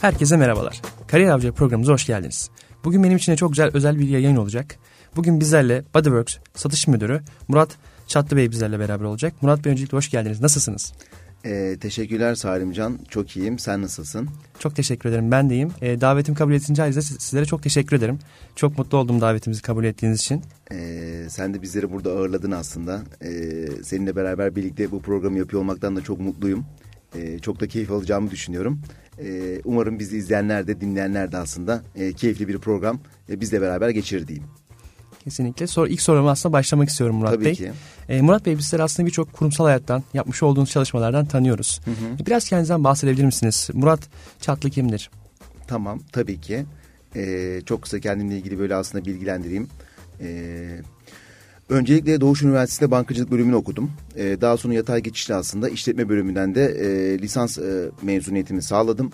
Herkese merhabalar. Kariyer Avcı programımıza hoş geldiniz. Bugün benim için de çok güzel özel bir yayın olacak. Bugün bizlerle Bodyworks satış müdürü Murat Çatlı Bey bizlerle beraber olacak. Murat Bey öncelikle hoş geldiniz. Nasılsınız? Ee, teşekkürler Salimcan. Çok iyiyim. Sen nasılsın? Çok teşekkür ederim. Ben deyim. Ee, davetim kabul edildiğince ayrıca sizlere çok teşekkür ederim. Çok mutlu oldum davetimizi kabul ettiğiniz için. Ee, sen de bizleri burada ağırladın aslında. Ee, seninle beraber birlikte bu programı yapıyor olmaktan da çok mutluyum. Ee, çok da keyif alacağımı düşünüyorum. Ee, umarım bizi izleyenler de dinleyenler de aslında e, keyifli bir program e, bizle beraber geçirir diyeyim. Kesinlikle. Sor, ilk soruma aslında başlamak istiyorum Murat Tabii Bey. ki. Ee, Murat Bey bizleri aslında birçok kurumsal hayattan, yapmış olduğunuz çalışmalardan tanıyoruz. Hı hı. Biraz kendinizden bahsedebilir misiniz? Murat Çatlı kimdir? Tamam tabii ki. Ee, çok kısa kendimle ilgili böyle aslında bilgilendireyim. Ee, öncelikle Doğuş Üniversitesi'nde bankacılık bölümünü okudum. Ee, daha sonra yatay geçişle aslında işletme bölümünden de e, lisans e, mezuniyetimi sağladım.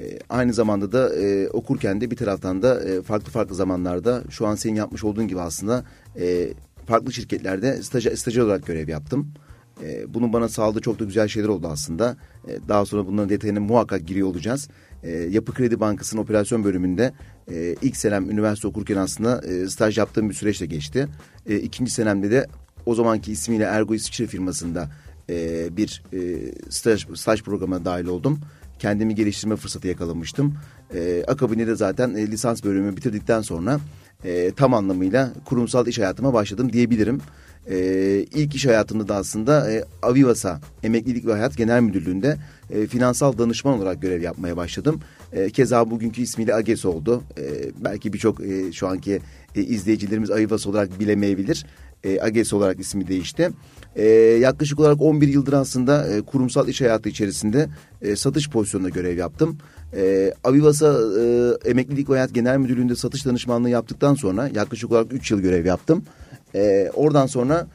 E, aynı zamanda da e, okurken de bir taraftan da e, farklı farklı zamanlarda şu an senin yapmış olduğun gibi aslında e, farklı şirketlerde staj, stajyer olarak görev yaptım. E, bunun bana sağladığı çok da güzel şeyler oldu aslında. E, daha sonra bunların detayına muhakkak giriyor olacağız. E, Yapı Kredi Bankası'nın operasyon bölümünde e, ilk senem üniversite okurken aslında e, staj yaptığım bir süreçle geçti. E, ikinci senemde de o zamanki ismiyle Ergo İsviçre firmasında e, bir e, staj, staj programına dahil oldum. Kendimi geliştirme fırsatı yakalamıştım. E, akabinde de zaten e, lisans bölümümü bitirdikten sonra e, tam anlamıyla kurumsal iş hayatıma başladım diyebilirim. E, ilk iş hayatımda da aslında e, Avivas'a Emeklilik ve Hayat Genel Müdürlüğü'nde e, finansal danışman olarak görev yapmaya başladım. E, keza bugünkü ismiyle AGES oldu. E, belki birçok e, şu anki e, izleyicilerimiz Avivas olarak bilemeyebilir. E, AGES olarak ismi değişti. E, yaklaşık olarak 11 yıldır aslında e, kurumsal iş hayatı içerisinde e, satış pozisyonunda görev yaptım. E, Avivas'a e, Emeklilik ve Hayat Genel Müdürlüğü'nde satış danışmanlığı yaptıktan sonra yaklaşık olarak 3 yıl görev yaptım. E, oradan sonra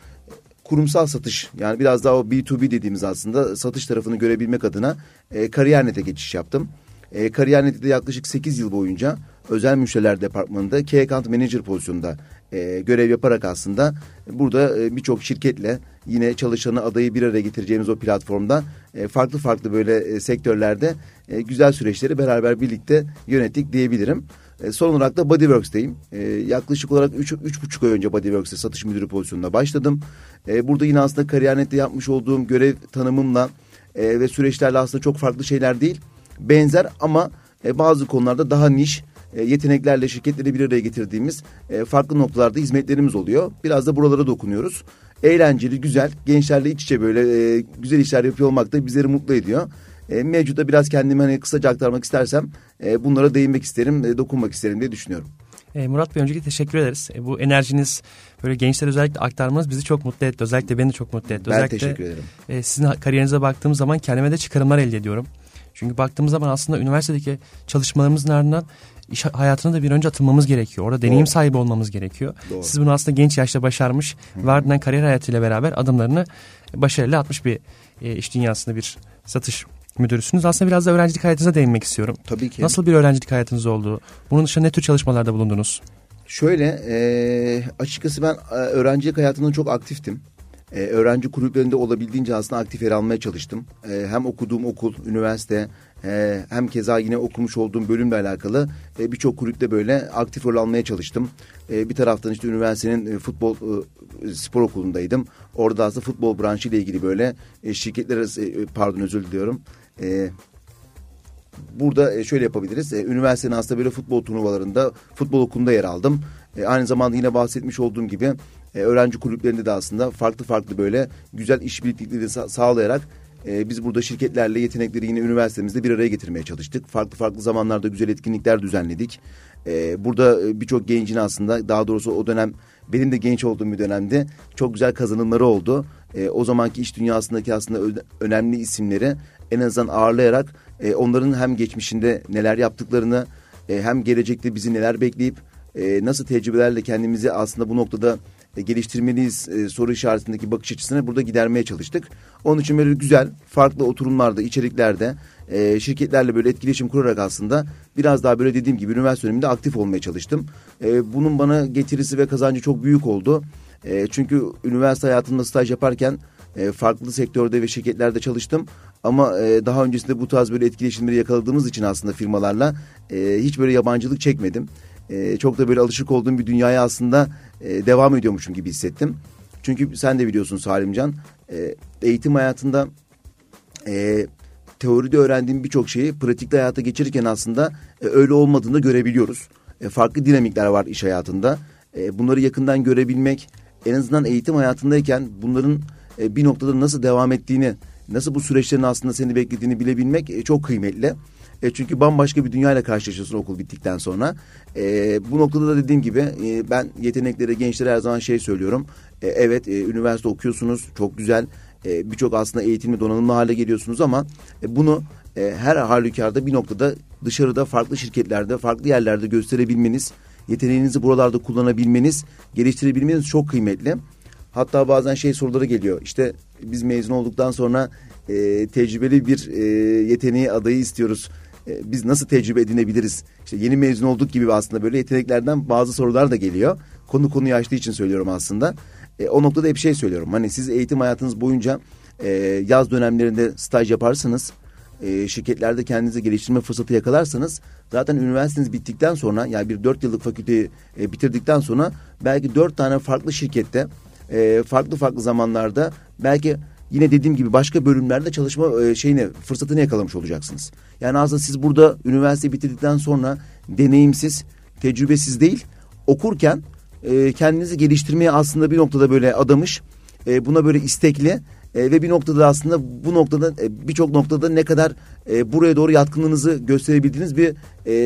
kurumsal satış yani biraz daha o B2B dediğimiz aslında satış tarafını görebilmek adına e, Kariyer.net'e geçiş yaptım. E, Kariyer.net'te yaklaşık 8 yıl boyunca özel müşteriler departmanında Key Account Manager pozisyonunda e, görev yaparak aslında burada e, birçok şirketle yine çalışanı adayı bir araya getireceğimiz o platformda e, farklı farklı böyle e, sektörlerde e, güzel süreçleri beraber birlikte yönettik diyebilirim. E, son olarak da Bodyworks'teyim. E, yaklaşık olarak üç, üç buçuk ay önce Bodyworks'te satış müdürü pozisyonunda başladım. E, burada yine aslında Kariyer.net'te yapmış olduğum görev tanımımla e, ve süreçlerle aslında çok farklı şeyler değil. Benzer ama e, bazı konularda daha niş e, yeteneklerle şirketleri bir araya getirdiğimiz e, farklı noktalarda hizmetlerimiz oluyor. Biraz da buralara dokunuyoruz. Eğlenceli, güzel, gençlerle iç içe böyle e, güzel işler yapıyor olmak da bizleri mutlu ediyor. E, mevcutta biraz kendimi hani kısaca aktarmak istersem e, bunlara değinmek isterim, e, dokunmak isterim diye düşünüyorum. E, Murat Bey öncelikle teşekkür ederiz. E, bu enerjiniz böyle gençler özellikle aktarmanız bizi çok mutlu etti. Özellikle beni de çok mutlu etti. Ben özellikle, teşekkür ederim. E, sizin kariyerinize baktığım zaman kendime de çıkarımlar elde ediyorum. Çünkü baktığımız zaman aslında üniversitedeki çalışmalarımızın ardından iş hayatına da bir önce atılmamız gerekiyor. Orada deneyim Doğru. sahibi olmamız gerekiyor. Doğru. Siz bunu aslında genç yaşta başarmış ve ardından kariyer hayatıyla beraber adımlarını başarıyla atmış bir e, iş dünyasında bir satış müdürüsünüz. Aslında biraz da öğrencilik hayatınıza değinmek istiyorum. Tabii ki. Nasıl bir öğrencilik hayatınız oldu? Bunun dışında ne tür çalışmalarda bulundunuz? Şöyle e, açıkçası ben e, öğrencilik hayatında çok aktiftim. E, öğrenci kulüplerinde olabildiğince aslında aktif yer almaya çalıştım. E, hem okuduğum okul, üniversite e, hem keza yine okumuş olduğum bölümle alakalı e, birçok kulüpte böyle aktif rol almaya çalıştım. E, bir taraftan işte üniversitenin e, futbol e, spor okulundaydım. Orada aslında futbol branşı ile ilgili böyle e, şirketler arası, e, pardon özür diliyorum. E, burada e, şöyle yapabiliriz. E, Üniversitenin aslında böyle futbol turnuvalarında futbol okulunda yer aldım. E, Aynı zamanda yine bahsetmiş olduğum gibi öğrenci kulüplerinde de aslında farklı farklı böyle güzel işbirlikleri sa- sağlayarak e, biz burada şirketlerle yetenekleri yine üniversitemizde bir araya getirmeye çalıştık. Farklı farklı zamanlarda güzel etkinlikler düzenledik. E, Burada birçok gencin aslında daha doğrusu o dönem benim de genç olduğum bir dönemde çok güzel kazanımları oldu. E, O zamanki iş dünyasındaki aslında önemli isimleri en azından ağırlayarak e, onların hem geçmişinde neler yaptıklarını e, hem gelecekte bizi neler bekleyip e, nasıl tecrübelerle kendimizi aslında bu noktada e, geliştirmeliyiz e, soru işaretindeki bakış açısını burada gidermeye çalıştık. Onun için böyle güzel farklı oturumlarda, içeriklerde e, şirketlerle böyle etkileşim kurarak aslında biraz daha böyle dediğim gibi üniversite döneminde aktif olmaya çalıştım. E, bunun bana getirisi ve kazancı çok büyük oldu. Çünkü üniversite hayatında staj yaparken farklı sektörde ve şirketlerde çalıştım. Ama daha öncesinde bu tarz böyle etkileşimleri yakaladığımız için aslında firmalarla hiç böyle yabancılık çekmedim. E, çok da böyle alışık olduğum bir dünyaya aslında e, devam ediyormuşum gibi hissettim. Çünkü sen de biliyorsun Salimcan e, eğitim hayatında e, teoride öğrendiğim birçok şeyi pratikte hayata geçirirken aslında e, öyle olmadığını görebiliyoruz. E, farklı dinamikler var iş hayatında. E, bunları yakından görebilmek en azından eğitim hayatındayken bunların e, bir noktada nasıl devam ettiğini, nasıl bu süreçlerin aslında seni beklediğini bilebilmek e, çok kıymetli. E, çünkü bambaşka bir dünyayla karşılaşıyorsun okul bittikten sonra. E, bu noktada da dediğim gibi e, ben yeteneklere, gençlere her zaman şey söylüyorum. E, evet e, üniversite okuyorsunuz çok güzel. E, Birçok aslında eğitimli donanımlı hale geliyorsunuz ama e, bunu e, her halükarda bir noktada dışarıda farklı şirketlerde, farklı yerlerde gösterebilmeniz, yeteneğinizi buralarda kullanabilmeniz, geliştirebilmeniz çok kıymetli. Hatta bazen şey soruları geliyor. İşte biz mezun olduktan sonra e, tecrübeli bir e, yeteneği adayı istiyoruz. E, biz nasıl tecrübe edinebiliriz? İşte yeni mezun olduk gibi aslında böyle yeteneklerden bazı sorular da geliyor. Konu konuyu açtığı için söylüyorum aslında. E, o noktada hep şey söylüyorum. Hani siz eğitim hayatınız boyunca e, yaz dönemlerinde staj yaparsanız, e, şirketlerde kendinizi geliştirme fırsatı yakalarsanız zaten üniversiteniz bittikten sonra yani bir dört yıllık fakülteyi e, bitirdikten sonra belki dört tane farklı şirkette e, farklı farklı zamanlarda belki yine dediğim gibi başka bölümlerde çalışma e, şeyini fırsatını yakalamış olacaksınız. Yani aslında siz burada üniversite bitirdikten sonra deneyimsiz, tecrübesiz değil okurken e, kendinizi geliştirmeye aslında bir noktada böyle adamış, e, buna böyle istekli e, ve bir noktada aslında bu noktada birçok noktada ne kadar buraya doğru yatkınlığınızı gösterebildiğiniz bir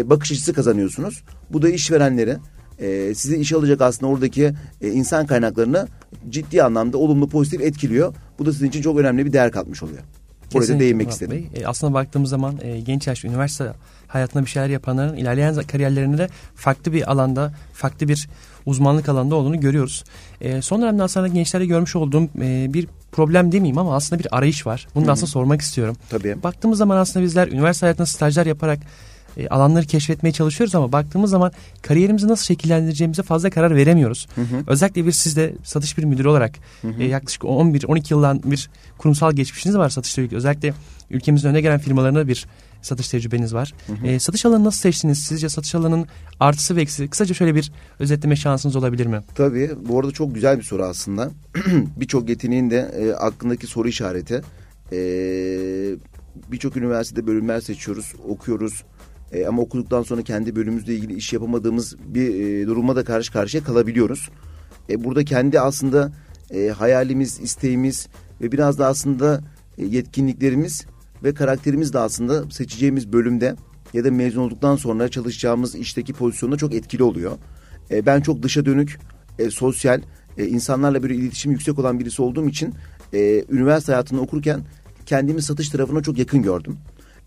bakış açısı kazanıyorsunuz. Bu da işverenlere e, sizi işe alacak aslında oradaki insan kaynaklarını ciddi anlamda olumlu pozitif etkiliyor. Bu da sizin için çok önemli bir değer katmış oluyor. Kesinlikle değinmek Murat istedim. Bey. E, aslında baktığımız zaman e, genç yaş üniversite hayatında bir şeyler yapanların ilerleyen kariyerlerinde de farklı bir alanda, farklı bir uzmanlık alanında olduğunu görüyoruz. E, son dönemde aslında gençlerde görmüş olduğum e, bir problem demeyeyim ama aslında bir arayış var. Bunu da aslında sormak istiyorum. Tabii. Baktığımız zaman aslında bizler üniversite hayatında stajlar yaparak e, alanları keşfetmeye çalışıyoruz ama baktığımız zaman kariyerimizi nasıl şekillendireceğimize fazla karar veremiyoruz. Hı hı. Özellikle bir sizde satış bir müdürü olarak Hı hı. e, yaklaşık 11-12 yıldan bir kurumsal geçmişiniz var satışla ilgili. Özellikle ülkemizin önde gelen firmalarına bir satış tecrübeniz var. E, satış alanını nasıl seçtiniz? Sizce satış alanının artısı ve eksisi kısaca şöyle bir özetleme şansınız olabilir mi? Tabii. Bu arada çok güzel bir soru aslında. Birçok yeteneğin de e, aklındaki soru işareti. E, Birçok üniversitede bölümler seçiyoruz, okuyoruz. E, ama okuduktan sonra kendi bölümümüzle ilgili iş yapamadığımız bir e, duruma da karşı karşıya kalabiliyoruz. E, burada kendi aslında e, hayalimiz, isteğimiz ve biraz da aslında e, yetkinliklerimiz ve karakterimiz de aslında seçeceğimiz bölümde ya da mezun olduktan sonra çalışacağımız işteki pozisyonda çok etkili oluyor. E, ben çok dışa dönük, e, sosyal, e, insanlarla bir iletişim yüksek olan birisi olduğum için e, üniversite hayatını okurken kendimi satış tarafına çok yakın gördüm.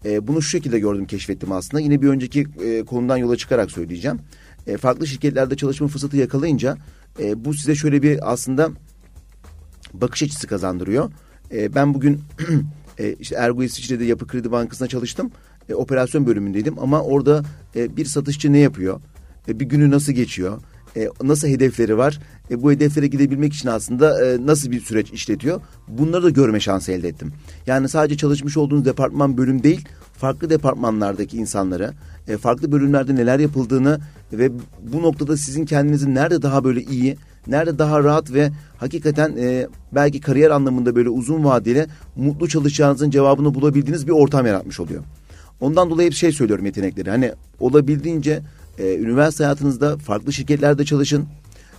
E, bunu şu şekilde gördüm, keşfettim aslında. Yine bir önceki e, konudan yola çıkarak söyleyeceğim. E, farklı şirketlerde çalışma fırsatı yakalayınca e, bu size şöyle bir aslında bakış açısı kazandırıyor. E, ben bugün e, işte Ergo İsviçre'de Yapı Kredi Bankası'nda çalıştım. E, operasyon bölümündeydim ama orada e, bir satışçı ne yapıyor? E, bir günü nasıl geçiyor? E, nasıl hedefleri var? E, bu hedeflere gidebilmek için aslında e, nasıl bir süreç işletiyor? Bunları da görme şansı elde ettim. Yani sadece çalışmış olduğunuz departman bölüm değil, farklı departmanlardaki insanlara, e, farklı bölümlerde neler yapıldığını ve bu noktada sizin kendinizi nerede daha böyle iyi, nerede daha rahat ve hakikaten e, belki kariyer anlamında böyle uzun vadeli mutlu çalışacağınızın cevabını bulabildiğiniz bir ortam yaratmış oluyor. Ondan dolayı hep şey söylüyorum yetenekleri. Hani olabildiğince e, üniversite hayatınızda farklı şirketlerde çalışın.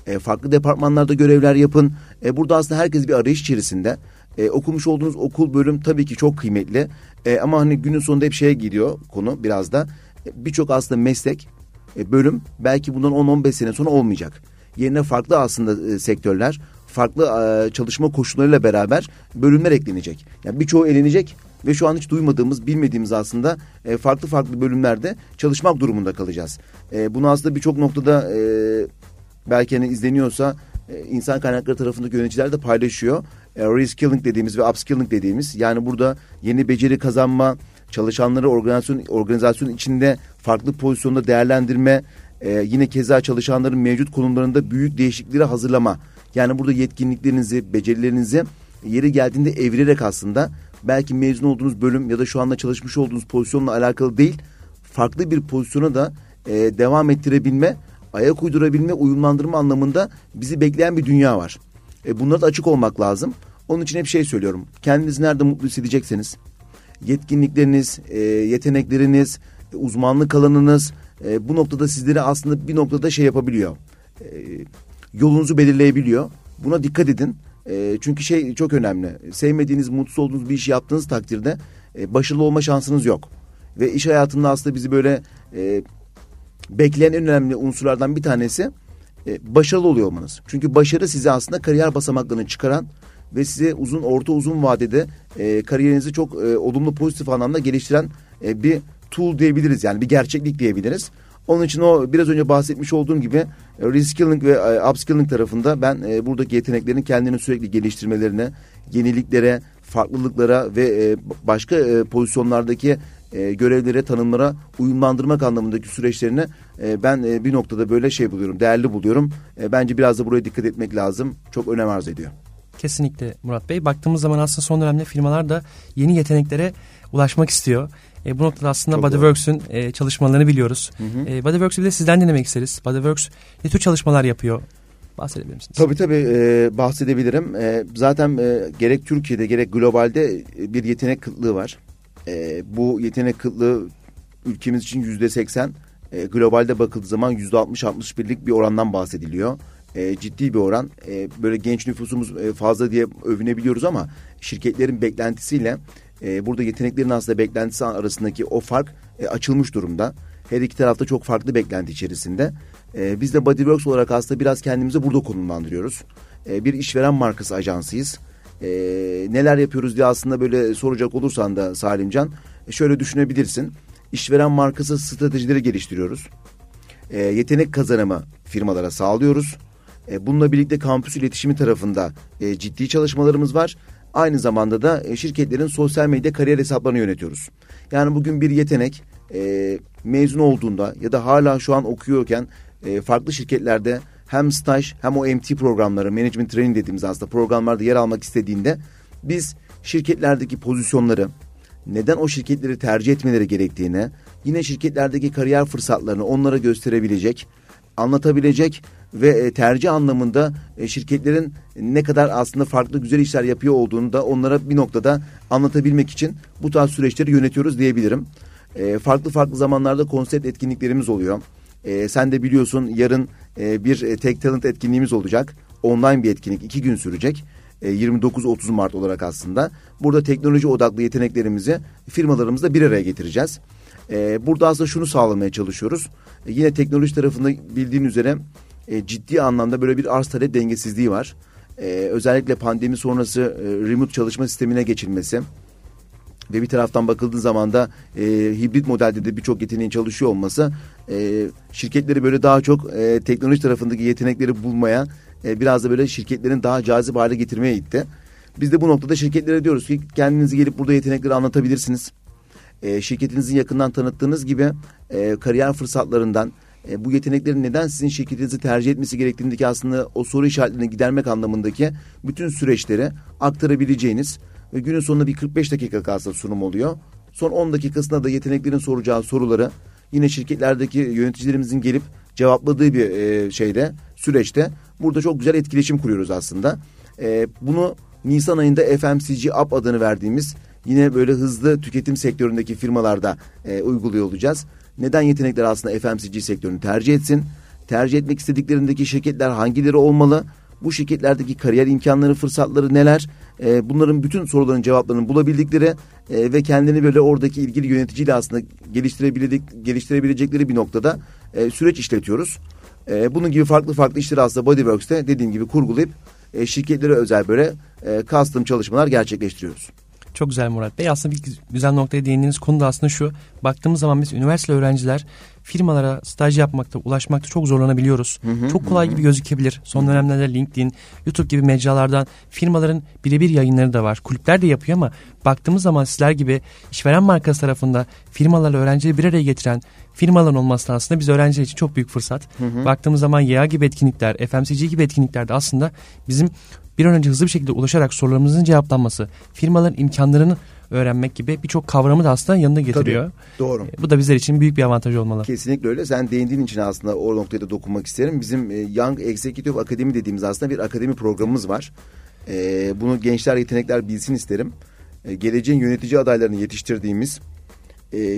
E, farklı departmanlarda görevler yapın. E, burada aslında herkes bir arayış içerisinde. E, okumuş olduğunuz okul bölüm tabii ki çok kıymetli. E, ama hani günün sonunda hep şeye gidiyor konu biraz da. E, Birçok aslında meslek, e, bölüm belki bundan 10-15 sene sonra olmayacak. Yerine farklı aslında e, sektörler, farklı e, çalışma koşullarıyla beraber bölümler eklenecek. Yani birçoğu elenecek ve şu an hiç duymadığımız, bilmediğimiz aslında e, farklı farklı bölümlerde çalışmak durumunda kalacağız. E, bunu aslında birçok noktada e, belki hani izleniyorsa e, insan kaynakları tarafındaki yöneticiler de paylaşıyor. E, reskilling dediğimiz ve upskilling dediğimiz yani burada yeni beceri kazanma, çalışanları organizasyon organizasyon içinde farklı pozisyonda değerlendirme, e, yine keza çalışanların mevcut konumlarında büyük değişiklikleri hazırlama. Yani burada yetkinliklerinizi, becerilerinizi yeri geldiğinde evirerek aslında belki mezun olduğunuz bölüm ya da şu anda çalışmış olduğunuz pozisyonla alakalı değil farklı bir pozisyona da e, devam ettirebilme, ayak uydurabilme, uyumlandırma anlamında bizi bekleyen bir dünya var. E, bunlara da açık olmak lazım. Onun için hep şey söylüyorum. Kendinizi nerede mutlu hissedecekseniz, yetkinlikleriniz, e, yetenekleriniz, uzmanlık alanınız e, bu noktada sizleri aslında bir noktada şey yapabiliyor. E, yolunuzu belirleyebiliyor. Buna dikkat edin. E, çünkü şey çok önemli. Sevmediğiniz, mutsuz olduğunuz bir iş yaptığınız takdirde e, başarılı olma şansınız yok. Ve iş hayatında aslında bizi böyle e, bekleyen en önemli unsurlardan bir tanesi e, başarılı oluyor olmanız. Çünkü başarı sizi aslında kariyer basamaklarını çıkaran ve size uzun orta uzun vadede e, kariyerinizi çok e, olumlu pozitif anlamda geliştiren e, bir tool diyebiliriz. Yani bir gerçeklik diyebiliriz. Onun için o biraz önce bahsetmiş olduğum gibi e, reskilling ve e, upskilling tarafında ben e, buradaki yeteneklerin kendini sürekli geliştirmelerine, yeniliklere, farklılıklara ve başka pozisyonlardaki görevlere, tanımlara uyumlandırmak anlamındaki süreçlerini ben bir noktada böyle şey buluyorum, değerli buluyorum. Bence biraz da buraya dikkat etmek lazım. Çok önem arz ediyor. Kesinlikle Murat Bey. Baktığımız zaman aslında son dönemde firmalar da yeni yeteneklere ulaşmak istiyor. E, bu noktada aslında Çok Bodyworks'ün e, çalışmalarını biliyoruz. Hı hı. E, Bodyworks'ü bir de sizden dinlemek isteriz. Bodyworks ne tür çalışmalar yapıyor? Bahsedebilir misiniz? Tabii tabii e, bahsedebilirim. E, zaten e, gerek Türkiye'de gerek globalde bir yetenek kıtlığı var. E, bu yetenek kıtlığı ülkemiz için yüzde seksen, e, globalde bakıldığı zaman yüzde altmış altmış birlik bir orandan bahsediliyor. E, ciddi bir oran. E, böyle genç nüfusumuz e, fazla diye övünebiliyoruz ama şirketlerin beklentisiyle e, burada yeteneklerin aslında beklentisi arasındaki o fark e, açılmış durumda. Her iki tarafta çok farklı beklenti içerisinde. E, biz de Bodyworks olarak aslında biraz kendimizi burada konumlandırıyoruz. E, bir işveren markası ajansıyız e, neler yapıyoruz diye aslında böyle soracak olursan da Salimcan e, şöyle düşünebilirsin. İşveren markası stratejileri geliştiriyoruz. E, yetenek kazanımı firmalara sağlıyoruz. E, bununla birlikte kampüs iletişimi tarafında e, ciddi çalışmalarımız var. Aynı zamanda da e, şirketlerin sosyal medya kariyer hesaplarını yönetiyoruz. Yani bugün bir yetenek e, mezun olduğunda ya da hala şu an okuyorken e, farklı şirketlerde hem staj hem o MT programları, management training dediğimiz aslında programlarda yer almak istediğinde biz şirketlerdeki pozisyonları, neden o şirketleri tercih etmeleri gerektiğini, yine şirketlerdeki kariyer fırsatlarını onlara gösterebilecek, anlatabilecek ve e, tercih anlamında e, şirketlerin ne kadar aslında farklı güzel işler yapıyor olduğunu da onlara bir noktada anlatabilmek için bu tarz süreçleri yönetiyoruz diyebilirim. E, farklı farklı zamanlarda konsept etkinliklerimiz oluyor. Sen de biliyorsun yarın bir Tek Talent etkinliğimiz olacak. Online bir etkinlik iki gün sürecek. 29-30 e, Mart olarak aslında. Burada teknoloji odaklı yeteneklerimizi firmalarımızla bir araya getireceğiz. burada aslında şunu sağlamaya çalışıyoruz. Yine teknoloji tarafında bildiğin üzere ciddi anlamda böyle bir arz talep dengesizliği var. özellikle pandemi sonrası remote çalışma sistemine geçilmesi ve bir taraftan bakıldığı zaman da e, hibrit modelde de birçok yeteneğin çalışıyor olması e, şirketleri böyle daha çok e, teknoloji tarafındaki yetenekleri bulmaya e, biraz da böyle şirketlerin daha cazip hale getirmeye itti. Biz de bu noktada şirketlere diyoruz ki kendinizi gelip burada yetenekleri anlatabilirsiniz. E, şirketinizin yakından tanıttığınız gibi e, kariyer fırsatlarından e, bu yeteneklerin neden sizin şirketinizi tercih etmesi gerektiğindeki aslında o soru işaretlerini gidermek anlamındaki bütün süreçleri aktarabileceğiniz ve günün sonunda bir 45 dakika kalsa sunum oluyor. Son 10 dakikasında da yeteneklerin soracağı soruları yine şirketlerdeki yöneticilerimizin gelip cevapladığı bir e, şeyde süreçte burada çok güzel etkileşim kuruyoruz aslında. E, bunu Nisan ayında FMCG Up adını verdiğimiz yine böyle hızlı tüketim sektöründeki firmalarda e, uyguluyor olacağız. Neden yetenekler aslında FMCG sektörünü tercih etsin? Tercih etmek istediklerindeki şirketler hangileri olmalı? Bu şirketlerdeki kariyer imkanları, fırsatları neler? E, bunların bütün soruların cevaplarını bulabildikleri e, ve kendini böyle oradaki ilgili yöneticiyle aslında geliştirebilecek, geliştirebilecekleri bir noktada e, süreç işletiyoruz. E, bunun gibi farklı farklı işleri aslında Bodyworks'te dediğim gibi kurgulayıp e, şirketlere özel böyle e, custom çalışmalar gerçekleştiriyoruz. Çok güzel Murat Bey. Aslında bir güzel noktaya değindiğiniz konu da aslında şu. Baktığımız zaman biz üniversite öğrenciler firmalara staj yapmakta, ulaşmakta çok zorlanabiliyoruz. Hı hı, çok kolay hı. gibi gözükebilir. Son dönemlerde LinkedIn, YouTube gibi mecralardan firmaların birebir yayınları da var. Kulüpler de yapıyor ama baktığımız zaman sizler gibi işveren markası tarafında firmalarla öğrencileri bir araya getiren firmaların olması aslında biz öğrenciler için çok büyük fırsat. Hı hı. Baktığımız zaman YA gibi etkinlikler, FMCG gibi etkinliklerde aslında bizim bir an önce hızlı bir şekilde ulaşarak sorularımızın cevaplanması, firmaların imkanlarını öğrenmek gibi birçok kavramı da aslında yanında getiriyor. Tabii, doğru. E, bu da bizler için büyük bir avantaj olmalı. Kesinlikle öyle. Sen değindiğin için aslında o noktaya da dokunmak isterim. Bizim e, Young Executive Akademi dediğimiz aslında bir akademi programımız var. E, bunu gençler yetenekler bilsin isterim. Geleceğin yönetici adaylarını yetiştirdiğimiz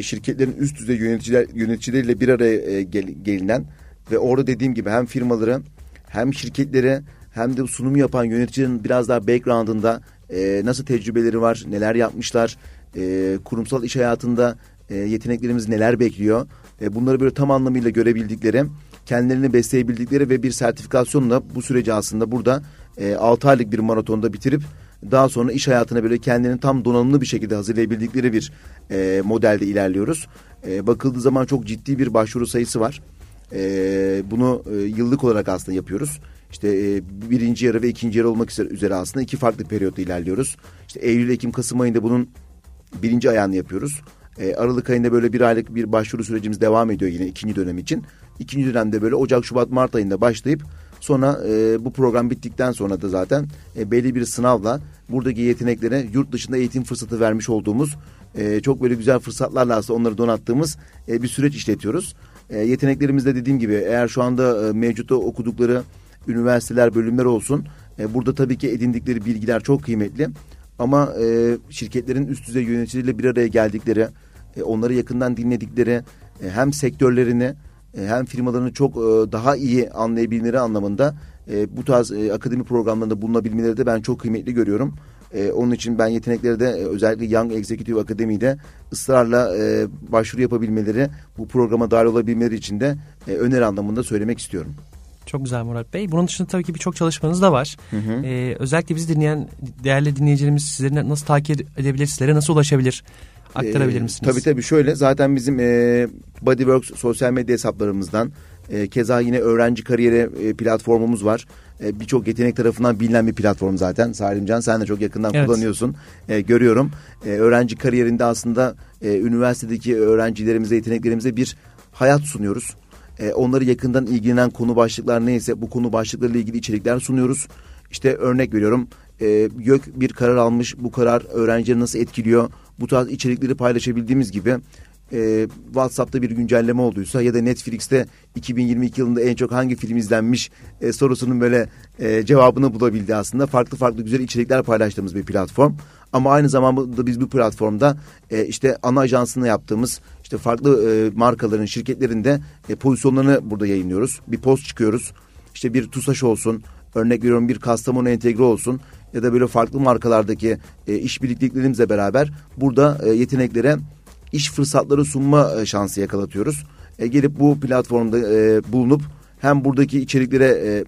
şirketlerin üst düzey yöneticiler yöneticileriyle bir araya gel, gelinen ve orada dediğim gibi hem firmaları hem şirketlere hem de sunum yapan yöneticilerin biraz daha background'ında e, nasıl tecrübeleri var, neler yapmışlar, e, kurumsal iş hayatında e, yeteneklerimiz neler bekliyor. E, bunları böyle tam anlamıyla görebildikleri, kendilerini besleyebildikleri ve bir sertifikasyonla bu süreci aslında burada e, 6 aylık bir maratonda bitirip daha sonra iş hayatına böyle kendini tam donanımlı bir şekilde hazırlayabildikleri bir e, modelde ilerliyoruz. E, bakıldığı zaman çok ciddi bir başvuru sayısı var. E, bunu e, yıllık olarak aslında yapıyoruz. İşte e, birinci yarı ve ikinci yarı olmak üzere aslında iki farklı periyotta ilerliyoruz. İşte Eylül, Ekim, Kasım ayında bunun birinci ayağını yapıyoruz. E, Aralık ayında böyle bir aylık bir başvuru sürecimiz devam ediyor yine ikinci dönem için. İkinci dönemde böyle Ocak, Şubat, Mart ayında başlayıp sonra e, bu program bittikten sonra da zaten e, belli bir sınavla buradaki yeteneklere yurt dışında eğitim fırsatı vermiş olduğumuz e, çok böyle güzel fırsatlarla aslında onları donattığımız e, bir süreç işletiyoruz. E, yeteneklerimizde dediğim gibi eğer şu anda e, mevcutta okudukları üniversiteler, bölümler olsun. E, burada tabii ki edindikleri bilgiler çok kıymetli. Ama e, şirketlerin üst düzey yöneticileriyle bir araya geldikleri, e, onları yakından dinledikleri, e, hem sektörlerini e, hem firmalarını çok e, daha iyi anlayabilmeleri anlamında e, bu tarz e, akademi programlarında bulunabilmeleri de ben çok kıymetli görüyorum. E, onun için ben yetenekleri de e, özellikle Young Executive Akademi'de ısrarla e, başvuru yapabilmeleri, bu programa dahil olabilmeleri için de e, öneri anlamında söylemek istiyorum. Çok güzel Murat Bey. Bunun dışında tabii ki birçok çalışmanız da var. Hı hı. Ee, özellikle bizi dinleyen değerli dinleyicilerimiz sizleri nasıl takip edebilir, sizlere nasıl ulaşabilir? Aktarabilir ee, misiniz? Tabii tabii şöyle zaten bizim e, Bodyworks sosyal medya hesaplarımızdan e, keza yine öğrenci kariyeri e, platformumuz var. E, Birçok yetenek tarafından bilinen bir platform zaten. Salimcan sen de çok yakından evet. kullanıyorsun. E, görüyorum. E, öğrenci kariyerinde aslında e, üniversitedeki öğrencilerimize, yeteneklerimize bir hayat sunuyoruz. E, onları yakından ilgilenen konu başlıklar neyse bu konu başlıklarıyla ilgili içerikler sunuyoruz. İşte örnek veriyorum e, YÖK bir karar almış bu karar öğrencileri nasıl etkiliyor bu tarz içerikleri paylaşabildiğimiz gibi e, WhatsApp'ta bir güncelleme olduysa ya da Netflix'te 2022 yılında en çok hangi film izlenmiş e, sorusunun böyle e, cevabını bulabildi aslında. Farklı farklı güzel içerikler paylaştığımız bir platform. Ama aynı zamanda biz bu platformda e, işte ana ajansını yaptığımız işte farklı e, markaların, şirketlerin de e, pozisyonlarını burada yayınlıyoruz. Bir post çıkıyoruz. İşte bir TUSAŞ olsun, örnek veriyorum bir Kastamonu entegre olsun ya da böyle farklı markalardaki e, işbirliklerimizle beraber burada e, yeteneklere iş fırsatları sunma e, şansı yakalatıyoruz. E, gelip bu platformda e, bulunup hem buradaki içeriklere e,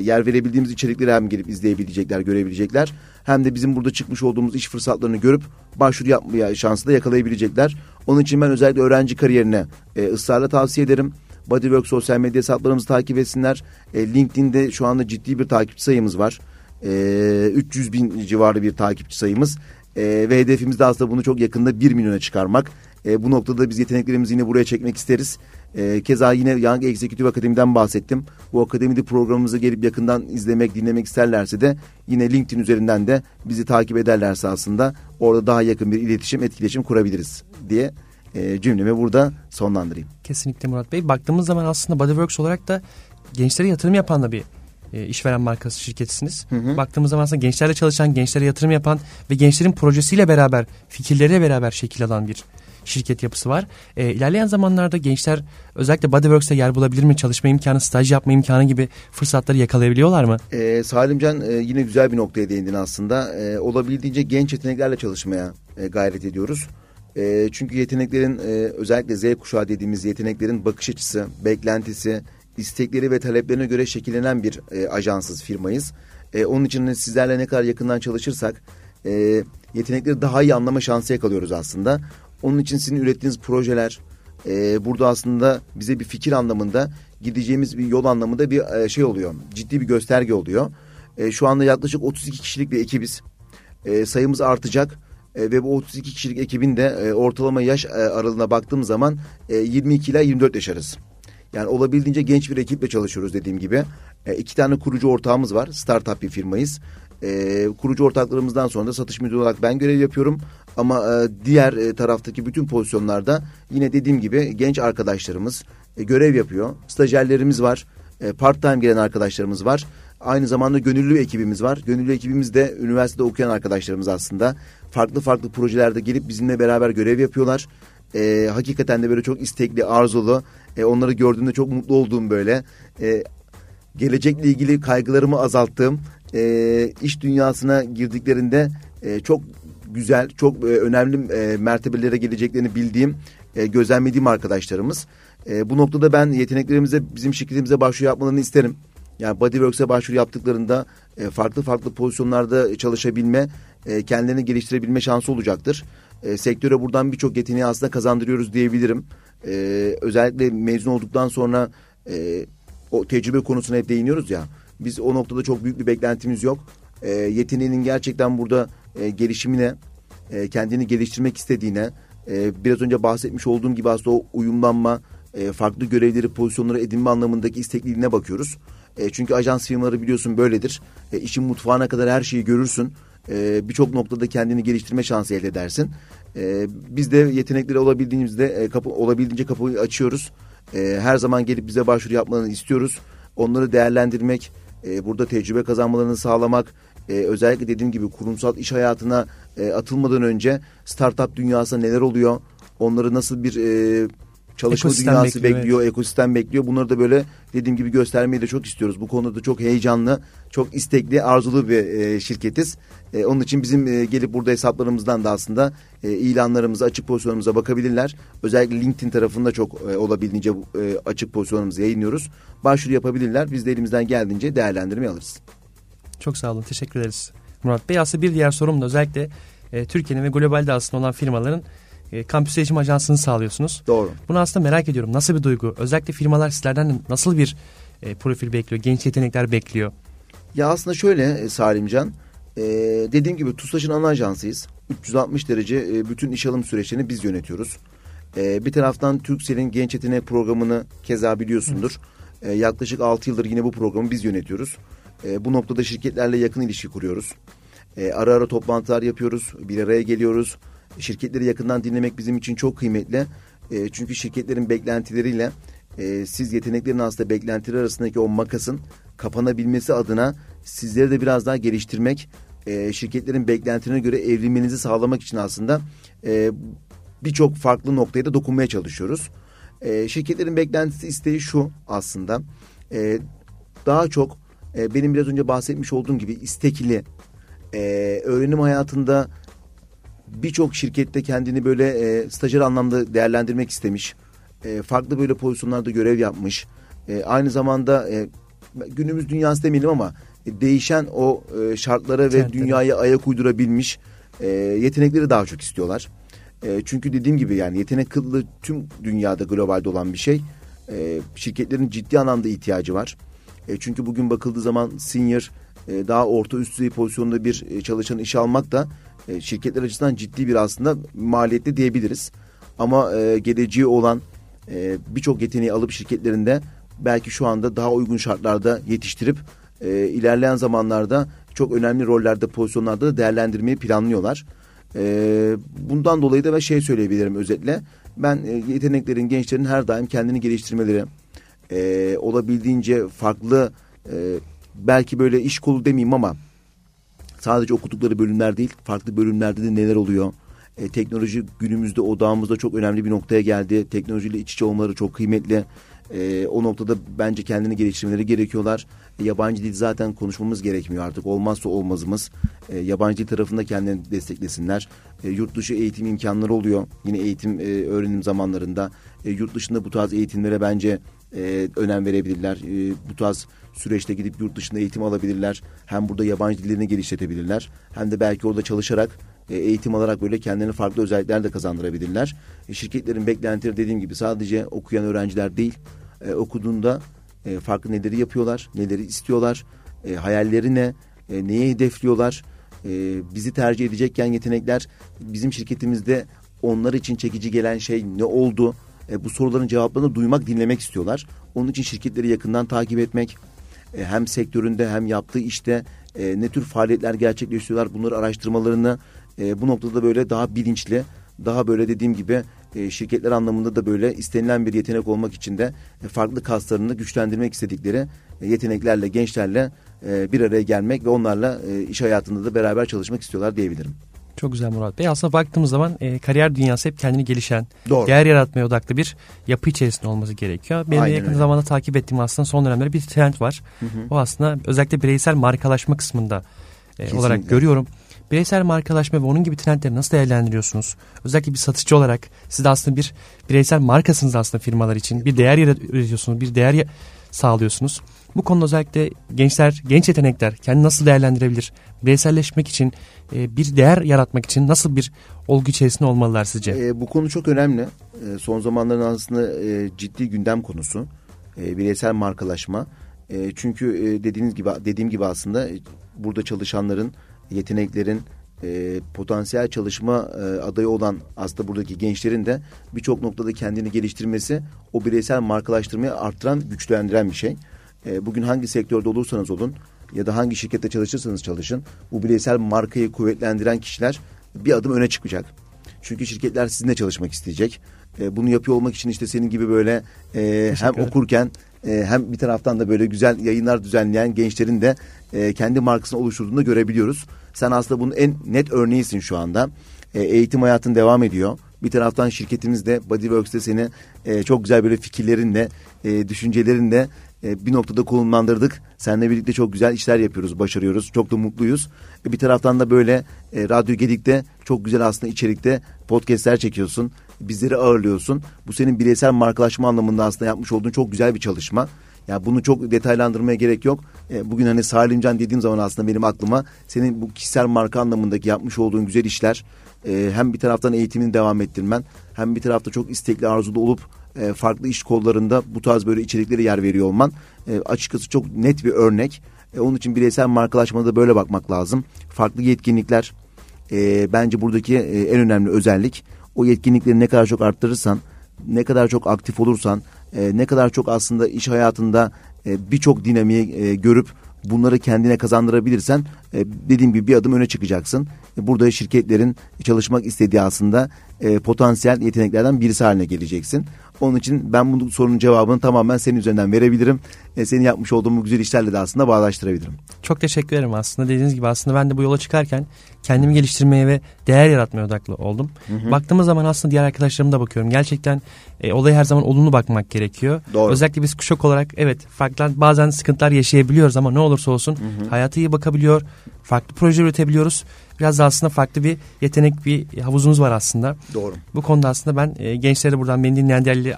yer verebildiğimiz içerikleri hem gelip izleyebilecekler, görebilecekler. Hem de bizim burada çıkmış olduğumuz iş fırsatlarını görüp başvuru yapmaya şansı da yakalayabilecekler. Onun için ben özellikle öğrenci kariyerine e, ısrarla tavsiye ederim. Bodywork sosyal medya hesaplarımızı takip etsinler. E, LinkedIn'de şu anda ciddi bir takipçi sayımız var. E, 300 bin civarı bir takipçi sayımız. E, ve hedefimiz de aslında bunu çok yakında 1 milyona çıkarmak. E, bu noktada biz yeteneklerimizi yine buraya çekmek isteriz. E, keza yine Young Executive Akademi'den bahsettim. Bu akademide programımızı gelip yakından izlemek, dinlemek isterlerse de yine LinkedIn üzerinden de bizi takip ederlerse aslında orada daha yakın bir iletişim, etkileşim kurabiliriz diye e, cümlemi burada sonlandırayım. Kesinlikle Murat Bey. Baktığımız zaman aslında Bodyworks olarak da gençlere yatırım yapan da bir e, işveren markası şirketisiniz. Hı hı. Baktığımız zaman aslında gençlerle çalışan, gençlere yatırım yapan ve gençlerin projesiyle beraber, fikirleriyle beraber şekil alan bir şirket yapısı var. E, ilerleyen zamanlarda gençler özellikle Bodyworks'te yer bulabilir mi? Çalışma imkanı, staj yapma imkanı gibi fırsatları yakalayabiliyorlar mı? E, Salimcan e, yine güzel bir noktaya değindin aslında. E, olabildiğince genç yeteneklerle çalışmaya e, gayret ediyoruz. E, çünkü yeteneklerin e, özellikle Z kuşağı dediğimiz yeteneklerin bakış açısı, beklentisi, istekleri ve taleplerine göre şekillenen bir e, ajansız firmayız. E, onun için sizlerle ne kadar yakından çalışırsak e, yetenekleri daha iyi anlama şansı yakalıyoruz aslında. Onun için sizin ürettiğiniz projeler e, burada aslında bize bir fikir anlamında gideceğimiz bir yol anlamında bir e, şey oluyor. Ciddi bir gösterge oluyor. E, şu anda yaklaşık 32 kişilik bir ekibiz. E, sayımız artacak. E, ve bu 32 kişilik ekibin de e, ortalama yaş e, aralığına baktığım zaman e, 22 ile 24 yaş arası. Yani olabildiğince genç bir ekiple çalışıyoruz dediğim gibi. E, iki tane kurucu ortağımız var. Startup bir firmayız. E, kurucu ortaklarımızdan sonra da satış müdürü olarak ben görev yapıyorum. Ama e, diğer e, taraftaki bütün pozisyonlarda yine dediğim gibi genç arkadaşlarımız e, görev yapıyor. Stajyerlerimiz var. E, part time gelen arkadaşlarımız var. Aynı zamanda gönüllü ekibimiz var. Gönüllü ekibimiz de üniversitede okuyan arkadaşlarımız aslında. Farklı farklı projelerde gelip bizimle beraber görev yapıyorlar. E, hakikaten de böyle çok istekli, arzulu. E, onları gördüğümde çok mutlu olduğum böyle. E, gelecekle ilgili kaygılarımı azalttığım, e, iş dünyasına girdiklerinde e, çok güzel, çok e, önemli e, mertebelere geleceklerini bildiğim, e, gözlemlediğim arkadaşlarımız. E, bu noktada ben yeteneklerimize, bizim şirketimize başvuru yapmalarını isterim. Yani Bodyworks'e başvuru yaptıklarında e, farklı farklı pozisyonlarda çalışabilme, e, kendilerini geliştirebilme şansı olacaktır. E, sektöre buradan birçok yeteneği aslında kazandırıyoruz diyebilirim. E, özellikle mezun olduktan sonra e, o tecrübe konusuna hep değiniyoruz ya. Biz o noktada çok büyük bir beklentimiz yok. E, yeteneğinin gerçekten burada e, gelişimine, e, kendini geliştirmek istediğine, e, biraz önce bahsetmiş olduğum gibi aslında o uyumlanma, e, farklı görevleri, pozisyonları edinme anlamındaki istekliliğine bakıyoruz. E, çünkü ajans firmaları biliyorsun böyledir. E, işin mutfağına kadar her şeyi görürsün. E, Birçok noktada kendini geliştirme şansı elde edersin. E, biz de yetenekleri olabildiğimizde e, kapı, olabildiğince kapıyı açıyoruz. E, her zaman gelip bize başvuru yapmalarını istiyoruz. Onları değerlendirmek, e, burada tecrübe kazanmalarını sağlamak, e, özellikle dediğim gibi kurumsal iş hayatına e, atılmadan önce startup dünyasında neler oluyor, onları nasıl bir e, çalışma ekosistem dünyası bekliyor, bekliyor evet. ekosistem bekliyor. Bunları da böyle dediğim gibi göstermeyi de çok istiyoruz. Bu konuda da çok heyecanlı, çok istekli, arzulu bir e, şirketiz. E, onun için bizim e, gelip burada hesaplarımızdan da aslında e, ilanlarımıza, açık pozisyonumuza bakabilirler. Özellikle LinkedIn tarafında çok e, olabildiğince e, açık pozisyonumuzu yayınlıyoruz. Başvuru yapabilirler. Biz de elimizden geldiğince değerlendirme alırız. Çok sağ olun. Teşekkür ederiz. Murat Bey aslında bir diğer sorum da özellikle e, Türkiye'nin ve globalde aslında olan firmaların e, kampüs eğitim ajansını sağlıyorsunuz. Doğru. Bunu aslında merak ediyorum. Nasıl bir duygu? Özellikle firmalar sizlerden nasıl bir e, profil bekliyor? Genç yetenekler bekliyor? Ya aslında şöyle e, Salimcan. E, dediğim gibi TUSAŞ'ın ana ajansıyız. 360 derece e, bütün iş alım süreçlerini biz yönetiyoruz. E, bir taraftan Türksel'in genç yetenek programını keza biliyorsundur. E, yaklaşık 6 yıldır yine bu programı biz yönetiyoruz. E, bu noktada şirketlerle yakın ilişki kuruyoruz. E, ara ara toplantılar yapıyoruz. Bir araya geliyoruz. Şirketleri yakından dinlemek bizim için çok kıymetli. E, çünkü şirketlerin beklentileriyle e, siz yeteneklerin aslında beklentileri arasındaki o makasın kapanabilmesi adına sizleri de biraz daha geliştirmek, e, şirketlerin beklentilerine göre evrilmenizi sağlamak için aslında e, birçok farklı noktaya da dokunmaya çalışıyoruz. E, şirketlerin beklentisi isteği şu aslında. E, daha çok e, benim biraz önce bahsetmiş olduğum gibi istekli, e, öğrenim hayatında birçok şirkette kendini böyle e, stajyer anlamda değerlendirmek istemiş. E, farklı böyle pozisyonlarda görev yapmış. E, aynı zamanda e, günümüz dünyası demeyelim ama e, değişen o e, şartlara ve evet, dünyaya ayak uydurabilmiş e, yetenekleri daha çok istiyorlar. E, çünkü dediğim gibi yani yetenek kıllı tüm dünyada globalde olan bir şey. E, şirketlerin ciddi anlamda ihtiyacı var. E, çünkü bugün bakıldığı zaman senior e, daha orta üst düzey pozisyonda bir e, çalışan işe almak da e, şirketler açısından ciddi bir aslında maliyetli diyebiliriz. Ama e, geleceği olan e, birçok yeteneği alıp şirketlerinde belki şu anda daha uygun şartlarda yetiştirip e, ilerleyen zamanlarda çok önemli rollerde pozisyonlarda da değerlendirmeyi planlıyorlar. E, bundan dolayı da ben şey söyleyebilirim özetle. Ben e, yeteneklerin, gençlerin her daim kendini geliştirmeleri, e, olabildiğince farklı e, belki böyle iş kolu demeyeyim ama sadece okudukları bölümler değil farklı bölümlerde de neler oluyor. E, teknoloji günümüzde odağımızda çok önemli bir noktaya geldi. Teknolojiyle iç içe olmaları çok kıymetli. E, o noktada bence kendini geliştirmeleri gerekiyorlar. E, yabancı dil zaten konuşmamız gerekmiyor artık. Olmazsa olmazımız. E, yabancı dil tarafında kendini desteklesinler. E, yurt dışı eğitim imkanları oluyor. Yine eğitim e, öğrenim zamanlarında. E, yurt dışında bu tarz eğitimlere bence e, önem verebilirler. E, bu tarz süreçte gidip yurt dışında eğitim alabilirler. Hem burada yabancı dillerini geliştirebilirler. Hem de belki orada çalışarak e, eğitim alarak böyle kendilerine farklı özellikler de kazandırabilirler. E, şirketlerin beklentileri dediğim gibi sadece okuyan öğrenciler değil. E, okuduğunda e, farklı neleri yapıyorlar, neleri istiyorlar, e, hayalleri ne, e, neye hedefliyorlar. E, bizi tercih edecekken yetenekler bizim şirketimizde onlar için çekici gelen şey ne oldu? E, bu soruların cevaplarını duymak, dinlemek istiyorlar. Onun için şirketleri yakından takip etmek, e, hem sektöründe hem yaptığı işte e, ne tür faaliyetler gerçekleştiriyorlar bunları araştırmalarını e, bu noktada böyle daha bilinçli, daha böyle dediğim gibi e, şirketler anlamında da böyle istenilen bir yetenek olmak için de e, farklı kaslarını güçlendirmek istedikleri e, yeteneklerle, gençlerle e, bir araya gelmek ve onlarla e, iş hayatında da beraber çalışmak istiyorlar diyebilirim. Çok güzel Murat Bey. Aslında baktığımız zaman e, kariyer dünyası hep kendini gelişen, Doğru. değer yaratmaya odaklı bir yapı içerisinde olması gerekiyor. Benim Aynen yakın öyle. zamanda takip ettiğim aslında son dönemlerde bir trend var. O aslında özellikle bireysel markalaşma kısmında e, olarak görüyorum. Bireysel markalaşma ve onun gibi trendleri nasıl değerlendiriyorsunuz? Özellikle bir satıcı olarak siz de aslında bir bireysel markasınız aslında firmalar için. Bir değer üretiyorsunuz, bir değer sağlıyorsunuz. Bu konuda özellikle gençler, genç yetenekler kendini nasıl değerlendirebilir? Bireyselleşmek için, e, bir değer yaratmak için nasıl bir olgu içerisinde olmalılar sizce? E, bu konu çok önemli. E, son zamanların aslında e, ciddi gündem konusu. Bireysel markalaşma. Çünkü dediğiniz gibi dediğim gibi aslında burada çalışanların, yeteneklerin, potansiyel çalışma adayı olan aslında buradaki gençlerin de birçok noktada kendini geliştirmesi o bireysel markalaştırmayı arttıran, güçlendiren bir şey. E, bugün hangi sektörde olursanız olun ya da hangi şirkette çalışırsanız çalışın bu bireysel markayı kuvvetlendiren kişiler bir adım öne çıkacak. Çünkü şirketler sizinle çalışmak isteyecek. E, bunu yapıyor olmak için işte senin gibi böyle e, hem okurken e, hem bir taraftan da böyle güzel yayınlar düzenleyen gençlerin de e, kendi markasını oluşturduğunu da görebiliyoruz. Sen aslında bunun en net örneğisin şu anda. E, eğitim hayatın devam ediyor. Bir taraftan şirketimizde Bodyworks'te seni e, çok güzel böyle fikirlerinle, e, düşüncelerinle e, bir noktada konumlandırdık. Seninle birlikte çok güzel işler yapıyoruz, başarıyoruz. Çok da mutluyuz. E, bir taraftan da böyle e, Radyo Gedik'te çok güzel aslında içerikte podcastler çekiyorsun. Bizleri ağırlıyorsun. Bu senin bireysel markalaşma anlamında aslında yapmış olduğun çok güzel bir çalışma. Ya bunu çok detaylandırmaya gerek yok. Bugün hani Salimcan dediğim zaman aslında benim aklıma senin bu kişisel marka anlamındaki yapmış olduğun güzel işler hem bir taraftan eğitimini devam ettirmen hem bir tarafta çok istekli arzulu olup e, farklı iş kollarında bu tarz böyle içeriklere yer veriyor olman e, açıkçası çok net bir örnek. E, onun için bireysel markalaşmada da böyle bakmak lazım. Farklı yetkinlikler e, bence buradaki e, en önemli özellik. O yetkinlikleri ne kadar çok arttırırsan, ne kadar çok aktif olursan, e, ne kadar çok aslında iş hayatında e, birçok dinamiği e, görüp bunları kendine kazandırabilirsen e, dediğim gibi bir adım öne çıkacaksın. E, burada şirketlerin çalışmak istediği aslında e, potansiyel yeteneklerden birisi haline geleceksin. Onun için ben bu sorunun cevabını tamamen senin üzerinden verebilirim. E, senin yapmış olduğum bu güzel işlerle de aslında bağdaştırabilirim. Çok teşekkür ederim aslında. Dediğiniz gibi aslında ben de bu yola çıkarken kendimi geliştirmeye ve değer yaratmaya odaklı oldum. Baktığımız zaman aslında diğer arkadaşlarıma da bakıyorum. Gerçekten e, olaya her zaman olumlu bakmak gerekiyor. Doğru. Özellikle biz kuşak olarak evet farklı bazen sıkıntılar yaşayabiliyoruz ama ne olursa olsun hayata iyi bakabiliyor. Farklı proje üretebiliyoruz. Biraz da aslında farklı bir yetenek bir havuzumuz var aslında. Doğru. Bu konuda aslında ben e, gençlere buradan beni dinleyen değerli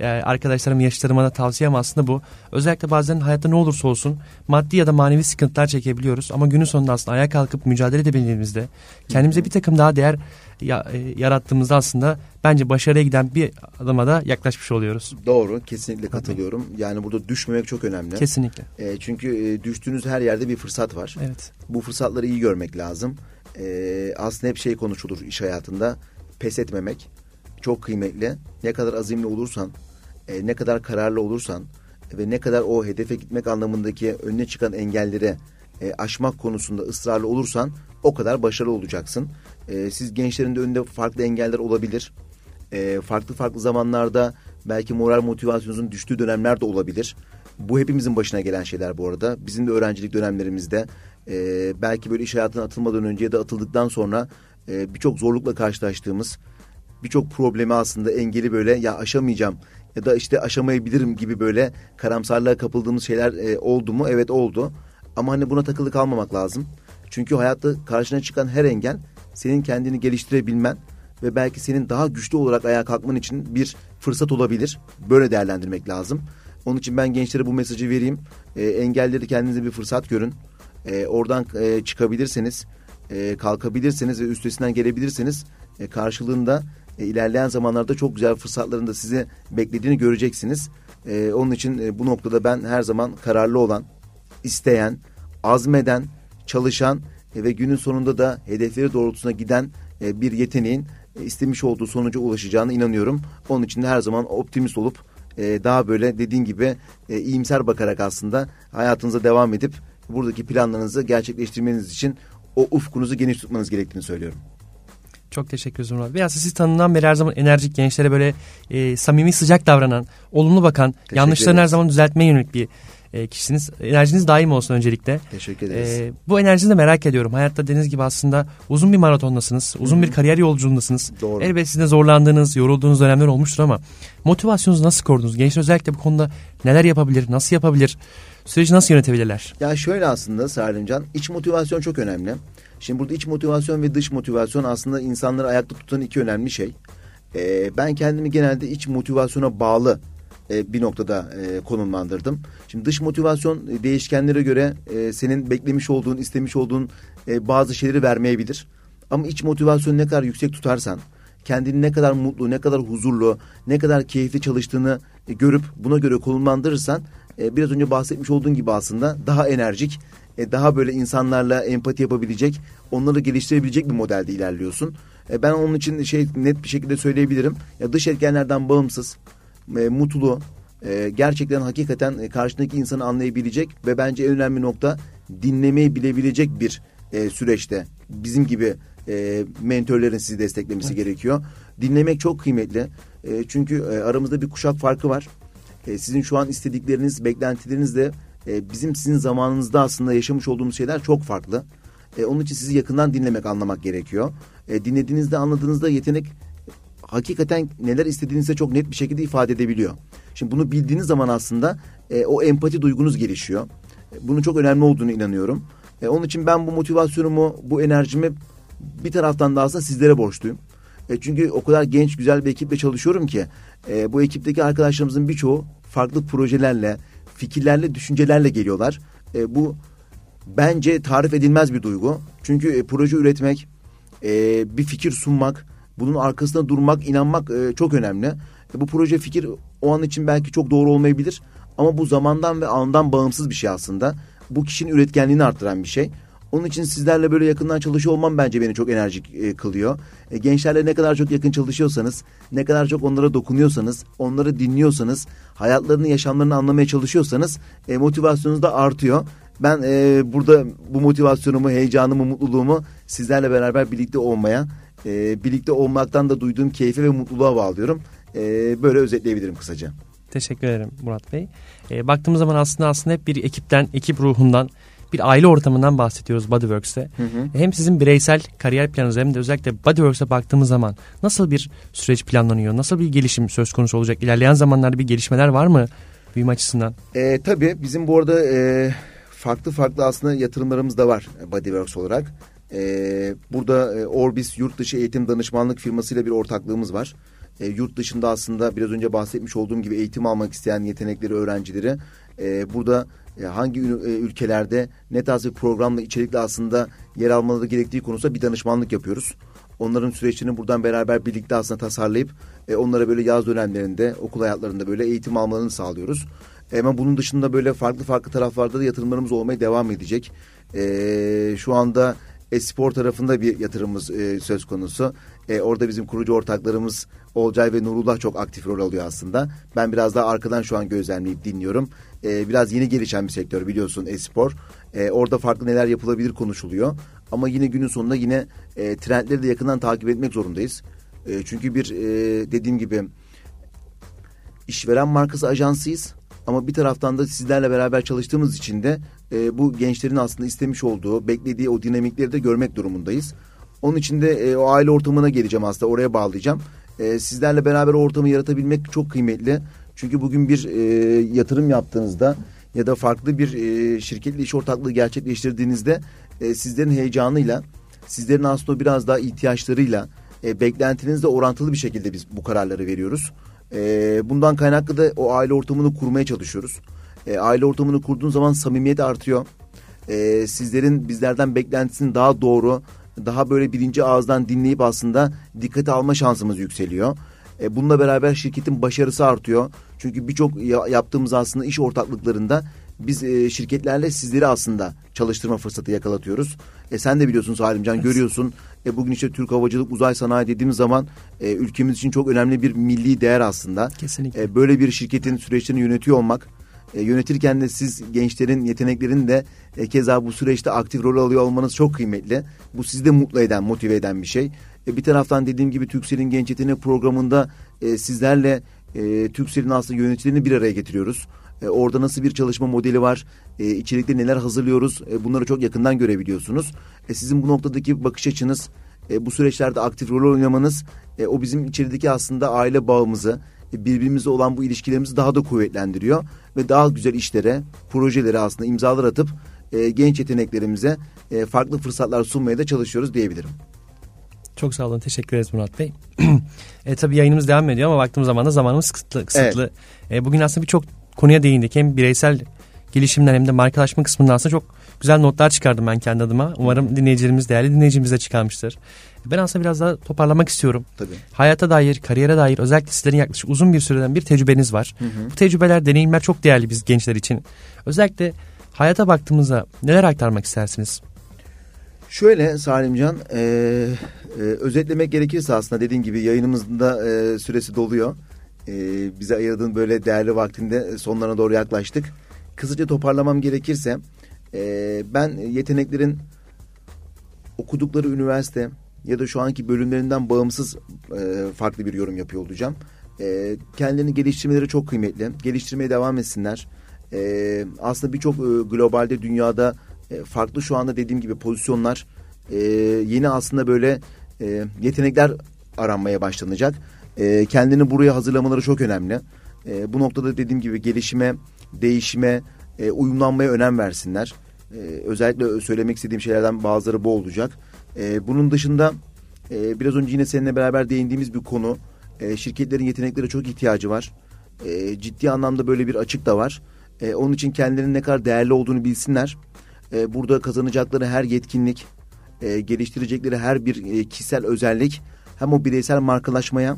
e, arkadaşlarım, yaşlarıma da tavsiyem aslında bu. Özellikle bazen hayatta ne olursa olsun maddi ya da manevi sıkıntılar çekebiliyoruz. Ama günün sonunda aslında ayağa kalkıp mücadele edebildiğimizde kendimize bir takım daha değer ya, e, yarattığımızda aslında bence başarıya giden bir adıma da yaklaşmış oluyoruz. Doğru. Kesinlikle katılıyorum. Yani burada düşmemek çok önemli. Kesinlikle. E, çünkü e, düştüğünüz her yerde bir fırsat var. Evet. Bu fırsatları iyi görmek lazım. E, aslında hep şey konuşulur iş hayatında. Pes etmemek çok kıymetli. Ne kadar azimli olursan, e, ne kadar kararlı olursan ve ne kadar o hedefe gitmek anlamındaki önüne çıkan engelleri e, aşmak konusunda ısrarlı olursan o kadar başarılı olacaksın. E, siz gençlerin de önünde farklı engeller olabilir. E, farklı farklı zamanlarda belki moral motivasyonunuzun düştüğü dönemler de olabilir. Bu hepimizin başına gelen şeyler bu arada. Bizim de öğrencilik dönemlerimizde e, belki böyle iş hayatına atılmadan önce ya da atıldıktan sonra e, birçok zorlukla karşılaştığımız, birçok problemi aslında engeli böyle ya aşamayacağım ya da işte aşamayabilirim gibi böyle karamsarlığa kapıldığımız şeyler e, oldu mu? Evet oldu. Ama hani buna takılı kalmamak lazım. Çünkü hayatta karşına çıkan her engel senin kendini geliştirebilmen ve belki senin daha güçlü olarak ayağa kalkman için bir fırsat olabilir. Böyle değerlendirmek lazım. Onun için ben gençlere bu mesajı vereyim. E, engelleri kendinize bir fırsat görün. E, oradan e, çıkabilirseniz, e, kalkabilirseniz ve üstesinden gelebilirseniz e, karşılığında e, ilerleyen zamanlarda çok güzel fırsatların da sizi beklediğini göreceksiniz. E, onun için e, bu noktada ben her zaman kararlı olan, isteyen, azmeden, çalışan e, ve günün sonunda da hedefleri doğrultusuna giden e, bir yeteneğin e, istemiş olduğu sonuca ulaşacağına inanıyorum. Onun için de her zaman optimist olup e, daha böyle dediğin gibi e, iyimser bakarak aslında hayatınıza devam edip buradaki planlarınızı gerçekleştirmeniz için o ufkunuzu geniş tutmanız gerektiğini söylüyorum. Çok teşekkür ederim Murat. Biraz sizi tanınan beri her zaman enerjik gençlere böyle e, samimi sıcak davranan, olumlu bakan, teşekkür yanlışlarını ederiz. her zaman düzeltmeye yönelik bir e, kişisiniz. Enerjiniz daim olsun öncelikle. Teşekkür ederiz. E, bu enerjinizi de merak ediyorum. Hayatta dediğiniz gibi aslında uzun bir maratondasınız. Uzun Hı-hı. bir kariyer yolculuğundasınız. Doğru. Elbette sizin de zorlandığınız, yorulduğunuz dönemler olmuştur ama motivasyonunuzu nasıl korudunuz? Gençler özellikle bu konuda neler yapabilir, nasıl yapabilir? Süreci nasıl yönetebilirler? Ya şöyle aslında Salimcan, iç motivasyon çok önemli. Şimdi burada iç motivasyon ve dış motivasyon aslında insanları ayakta tutan iki önemli şey. Ee, ben kendimi genelde iç motivasyona bağlı e, bir noktada e, konumlandırdım. Şimdi dış motivasyon e, değişkenlere göre senin beklemiş olduğun, istemiş olduğun bazı şeyleri vermeyebilir. Ama iç motivasyon ne kadar yüksek tutarsan, kendini ne kadar mutlu, ne kadar huzurlu, ne kadar keyifli çalıştığını görüp buna göre konumlandırırsan biraz önce bahsetmiş olduğun gibi aslında daha enerjik, daha böyle insanlarla empati yapabilecek, onları geliştirebilecek bir modelde ilerliyorsun. Ben onun için şey net bir şekilde söyleyebilirim. Ya dış etkenlerden bağımsız, e, mutlu, e, gerçekten hakikaten e, karşındaki insanı anlayabilecek ve bence en önemli nokta dinlemeyi bilebilecek bir e, süreçte bizim gibi e, mentörlerin sizi desteklemesi evet. gerekiyor. Dinlemek çok kıymetli. E, çünkü e, aramızda bir kuşak farkı var. E, sizin şu an istedikleriniz, beklentileriniz de e, bizim sizin zamanınızda aslında yaşamış olduğumuz şeyler çok farklı. E, onun için sizi yakından dinlemek, anlamak gerekiyor. E, dinlediğinizde, anladığınızda yetenek hakikaten neler istediğinizi çok net bir şekilde ifade edebiliyor. Şimdi bunu bildiğiniz zaman aslında e, o empati duygunuz gelişiyor. E, bunun çok önemli olduğunu inanıyorum. E, onun için ben bu motivasyonumu, bu enerjimi bir taraftan da aslında sizlere borçluyum. E, çünkü o kadar genç, güzel bir ekiple çalışıyorum ki e, bu ekipteki arkadaşlarımızın birçoğu farklı projelerle, fikirlerle, düşüncelerle geliyorlar. E, bu bence tarif edilmez bir duygu. Çünkü e, proje üretmek, e, bir fikir sunmak, bunun arkasında durmak, inanmak e, çok önemli. E, bu proje fikir o an için belki çok doğru olmayabilir. Ama bu zamandan ve andan bağımsız bir şey aslında. Bu kişinin üretkenliğini arttıran bir şey. Onun için sizlerle böyle yakından çalışıyor olmam bence beni çok enerjik e, kılıyor. E, gençlerle ne kadar çok yakın çalışıyorsanız, ne kadar çok onlara dokunuyorsanız, onları dinliyorsanız, hayatlarını, yaşamlarını anlamaya çalışıyorsanız e, motivasyonunuz da artıyor. Ben e, burada bu motivasyonumu, heyecanımı, mutluluğumu sizlerle beraber birlikte olmaya, e, birlikte olmaktan da duyduğum keyfe ve mutluluğa bağlıyorum. E, böyle özetleyebilirim kısaca. Teşekkür ederim Murat Bey. E, baktığımız zaman aslında aslında hep bir ekipten, ekip ruhundan, bir aile ortamından bahsediyoruz Bodyworks'te. Hı hı. Hem sizin bireysel kariyer planınız hem de özellikle Bodyworks'e baktığımız zaman nasıl bir süreç planlanıyor? Nasıl bir gelişim söz konusu olacak? İlerleyen zamanlarda bir gelişmeler var mı büyüme açısından? E, tabii bizim bu arada e, farklı farklı aslında yatırımlarımız da var Bodyworks olarak. E, burada e, Orbis yurt dışı eğitim danışmanlık firmasıyla bir ortaklığımız var. E, yurt dışında aslında biraz önce bahsetmiş olduğum gibi eğitim almak isteyen yetenekleri, öğrencileri e, burada e, hangi e, ülkelerde ne tarz bir programla, içerikle aslında yer almaları gerektiği konusunda bir danışmanlık yapıyoruz. Onların süreçlerini buradan beraber birlikte aslında tasarlayıp e, onlara böyle yaz dönemlerinde, okul hayatlarında böyle eğitim almalarını sağlıyoruz. Ama bunun dışında böyle farklı farklı taraflarda da yatırımlarımız olmaya devam edecek. E, şu anda espor tarafında bir yatırımımız e, söz konusu. E, orada bizim kurucu ortaklarımız Olcay ve Nurullah çok aktif rol alıyor aslında. Ben biraz daha arkadan şu an gözlemleyip dinliyorum. E, biraz yeni gelişen bir sektör biliyorsun espor. E, orada farklı neler yapılabilir konuşuluyor. Ama yine günün sonunda yine e, trendleri de yakından takip etmek zorundayız. E, çünkü bir e, dediğim gibi işveren markası ajansıyız. Ama bir taraftan da sizlerle beraber çalıştığımız için de e, bu gençlerin aslında istemiş olduğu, beklediği o dinamikleri de görmek durumundayız. Onun için de e, o aile ortamına geleceğim aslında oraya bağlayacağım. E, sizlerle beraber o ortamı yaratabilmek çok kıymetli. Çünkü bugün bir e, yatırım yaptığınızda ya da farklı bir e, şirketle iş ortaklığı gerçekleştirdiğinizde e, sizlerin heyecanıyla, sizlerin aslında biraz daha ihtiyaçlarıyla, e, beklentinizle orantılı bir şekilde biz bu kararları veriyoruz. E, bundan kaynaklı da o aile ortamını kurmaya çalışıyoruz. E, aile ortamını kurduğun zaman samimiyet artıyor. E, sizlerin bizlerden beklentisinin daha doğru, daha böyle birinci ağızdan dinleyip aslında dikkate alma şansımız yükseliyor. E, bununla beraber şirketin başarısı artıyor. Çünkü birçok yaptığımız aslında iş ortaklıklarında biz e, şirketlerle sizleri aslında çalıştırma fırsatı yakalatıyoruz. E, sen de biliyorsun Salimcan evet. görüyorsun E, bugün işte Türk Havacılık Uzay Sanayi dediğimiz zaman e, ülkemiz için çok önemli bir milli değer aslında. Kesinlikle. E, böyle bir şirketin süreçlerini yönetiyor olmak, e, yönetirken de siz gençlerin yeteneklerini de e, keza bu süreçte aktif rol alıyor olmanız çok kıymetli. Bu sizi de mutlu eden, motive eden bir şey. E, bir taraftan dediğim gibi Türksel'in Genç Yetenek Programı'nda e, sizlerle e, Türksel'in aslında yöneticilerini bir araya getiriyoruz. E, orada nasıl bir çalışma modeli var, e, içerikte neler hazırlıyoruz e, bunları çok yakından görebiliyorsunuz. E, sizin bu noktadaki bakış açınız, e, bu süreçlerde aktif rol oynamanız e, o bizim içerideki aslında aile bağımızı, e, birbirimizle olan bu ilişkilerimizi daha da kuvvetlendiriyor ve daha güzel işlere, projelere aslında imzalar atıp e, genç yeteneklerimize e, farklı fırsatlar sunmaya da çalışıyoruz diyebilirim. Çok sağ olun. Teşekkür ederiz Murat Bey. e, tabii yayınımız devam ediyor ama baktığımız zaman da zamanımız kısıtlı. kısıtlı. Evet. E, bugün aslında birçok konuya değindik. Hem bireysel gelişimden hem de markalaşma kısmından aslında çok güzel notlar çıkardım ben kendi adıma. Umarım dinleyicilerimiz, değerli dinleyicimiz de çıkarmıştır. Ben aslında biraz daha toparlamak istiyorum. Tabii. Hayata dair, kariyere dair özellikle sizlerin yaklaşık uzun bir süreden bir tecrübeniz var. Hı hı. Bu tecrübeler, deneyimler çok değerli biz gençler için. Özellikle hayata baktığımızda neler aktarmak istersiniz? Şöyle Salimcan, e, e, özetlemek gerekirse aslında dediğin gibi yayınımızın da e, süresi doluyor. E, bize ayırdığın böyle değerli vaktinde sonlarına doğru yaklaştık. Kısaca toparlamam gerekirse e, ben yeteneklerin okudukları üniversite ya da şu anki bölümlerinden bağımsız e, farklı bir yorum yapıyor olacağım. E, kendilerini geliştirmeleri çok kıymetli. Geliştirmeye devam etsinler. E, aslında birçok e, globalde dünyada e, farklı şu anda dediğim gibi pozisyonlar e, yeni aslında böyle e, yetenekler aranmaya başlanacak. Kendini buraya hazırlamaları çok önemli. Bu noktada dediğim gibi gelişime, değişime, uyumlanmaya önem versinler. Özellikle söylemek istediğim şeylerden bazıları bu olacak. Bunun dışında biraz önce yine seninle beraber değindiğimiz bir konu. Şirketlerin yeteneklere çok ihtiyacı var. Ciddi anlamda böyle bir açık da var. Onun için kendilerinin ne kadar değerli olduğunu bilsinler. E, burada kazanacakları her yetkinlik, e, geliştirecekleri her bir e, kişisel özellik hem o bireysel markalaşmaya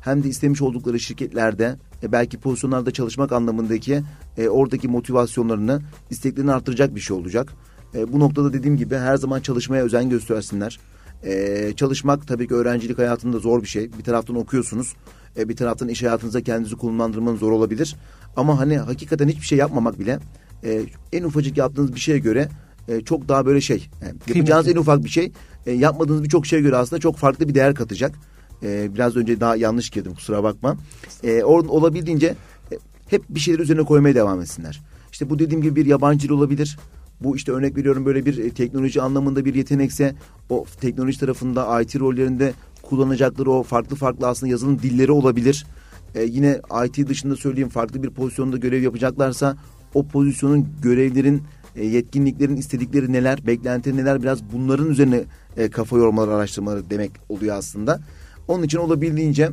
hem de istemiş oldukları şirketlerde e, belki pozisyonlarda çalışmak anlamındaki e, oradaki motivasyonlarını, isteklerini artıracak bir şey olacak. E, bu noktada dediğim gibi her zaman çalışmaya özen göstersinler. E, çalışmak tabii ki öğrencilik hayatında zor bir şey. Bir taraftan okuyorsunuz, e, bir taraftan iş hayatınızda kendinizi konumlandırmanız zor olabilir. Ama hani hakikaten hiçbir şey yapmamak bile e, en ufacık yaptığınız bir şeye göre e, çok daha böyle şey. Yani yapacağınız en ufak bir şey e, yapmadığınız birçok şeye göre aslında çok farklı bir değer katacak. E, biraz önce daha yanlış girdim kusura bakma. E, or, olabildiğince e, hep bir şeyler üzerine koymaya devam etsinler. İşte bu dediğim gibi bir yabancı dil olabilir. Bu işte örnek veriyorum böyle bir e, teknoloji anlamında bir yetenekse o teknoloji tarafında IT rollerinde kullanacakları o farklı farklı aslında yazılım dilleri olabilir. Ee, yine IT dışında söyleyeyim farklı bir pozisyonda görev yapacaklarsa o pozisyonun görevlerin e, yetkinliklerin istedikleri neler, beklenti neler biraz bunların üzerine e, kafa yormaları, araştırmaları demek oluyor aslında. Onun için olabildiğince